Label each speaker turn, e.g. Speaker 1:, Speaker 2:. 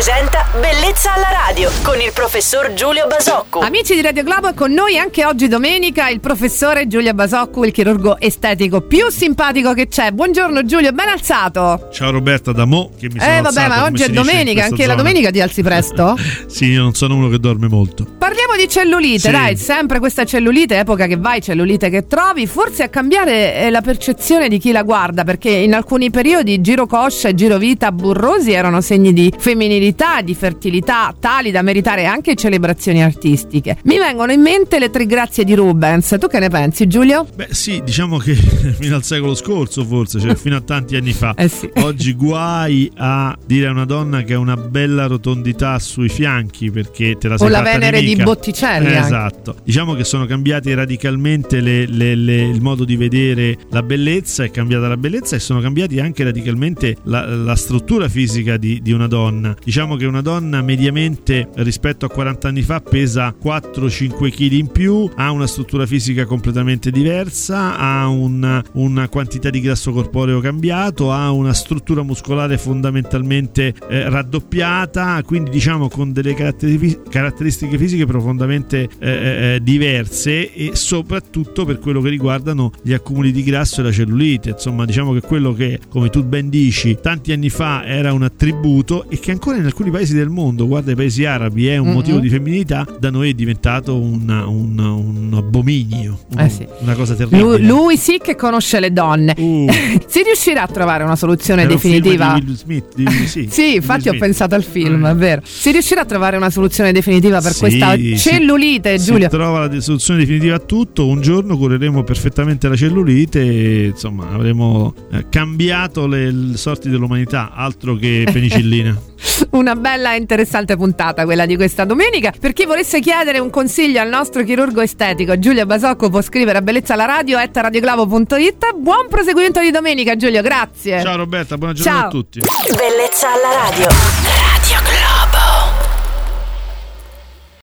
Speaker 1: presenta Bellezza alla radio con il professor Giulio Basocco.
Speaker 2: Amici di Radio Globo, con noi anche oggi domenica il professore Giulio Basocco, il chirurgo estetico più simpatico che c'è. Buongiorno Giulio, ben alzato.
Speaker 3: Ciao Roberta da Mo che mi sono
Speaker 2: Eh vabbè, ma oggi è domenica, anche
Speaker 3: zona.
Speaker 2: la domenica ti alzi presto?
Speaker 3: sì, io non sono uno che dorme molto.
Speaker 2: Parliamo di cellulite,
Speaker 3: Sì.
Speaker 2: dai, sempre questa cellulite, epoca che vai, cellulite che trovi, forse a cambiare è la percezione di chi la guarda, perché in alcuni periodi giro coscia e giro vita burrosi erano segni di femminilità, di fertilità, tali da meritare anche celebrazioni artistiche. Mi vengono in mente le tre grazie di Rubens, tu che ne pensi Giulio?
Speaker 3: Beh, sì, diciamo che fino al secolo scorso, forse, cioè fino a tanti anni fa.
Speaker 2: Eh sì.
Speaker 3: Oggi guai a dire a una donna che ha una bella rotondità sui fianchi perché te la
Speaker 2: O
Speaker 3: sei
Speaker 2: la
Speaker 3: fatta
Speaker 2: Venere di
Speaker 3: nemica.
Speaker 2: Botticelli
Speaker 3: Eh,
Speaker 2: anche.
Speaker 3: esatto. Diciamo che sono cambiati radicalmente le- le- le- il modo di vedere la bellezza, è cambiata la bellezza e sono cambiati anche radicalmente la, la struttura fisica di, di una donna. Diciamo che una donna mediamente rispetto a 40 anni fa pesa 4-5 kg in più, ha una struttura fisica completamente diversa, ha una, una quantità di grasso corporeo cambiato, ha una struttura muscolare fondamentalmente eh, raddoppiata, quindi diciamo con delle caratteri- caratteristiche fisiche profondamente eh, eh, diverse e soprattutto per quello che riguardano gli accumuli di grasso e la cellulite. Insomma, diciamo che quello che, come tu ben dici, tanti anni fa era un attributo e che ancora in alcuni paesi del mondo, guarda i paesi arabi, è un
Speaker 2: Mhm.
Speaker 3: motivo di femminilità, da noi è diventato un, un- un abominio, un-
Speaker 2: Eh sì.
Speaker 3: una cosa terribile.
Speaker 2: Lui, lui sì che conosce le donne.
Speaker 3: Uh,
Speaker 2: si riuscirà a trovare una soluzione
Speaker 3: era un
Speaker 2: definitiva?
Speaker 3: di Will Smith, di- sì,
Speaker 2: Sì, infatti
Speaker 3: Will
Speaker 2: ho
Speaker 3: Smith.
Speaker 2: pensato al film, è vero. Si riuscirà a trovare una soluzione definitiva per
Speaker 3: Sì,
Speaker 2: questa
Speaker 3: si-
Speaker 2: cellulite,
Speaker 3: Si
Speaker 2: Giulio?
Speaker 3: trova la soluzione definitiva a tutto. Un giorno cureremo perfettamente la cellulite e insomma avremo eh, cambiato le, le sorti dell'umanità, altro che penicillina.
Speaker 2: Una bella e interessante puntata quella di questa domenica. Per chi volesse chiedere un consiglio al nostro chirurgo estetico Giulio Basocco può scrivere a bellezza alla radio at radioglavo.it. Buon proseguimento di domenica Giulio, grazie.
Speaker 3: Ciao Roberta, buona giornata
Speaker 2: Ciao.
Speaker 3: a tutti.
Speaker 1: Bellezza alla radio.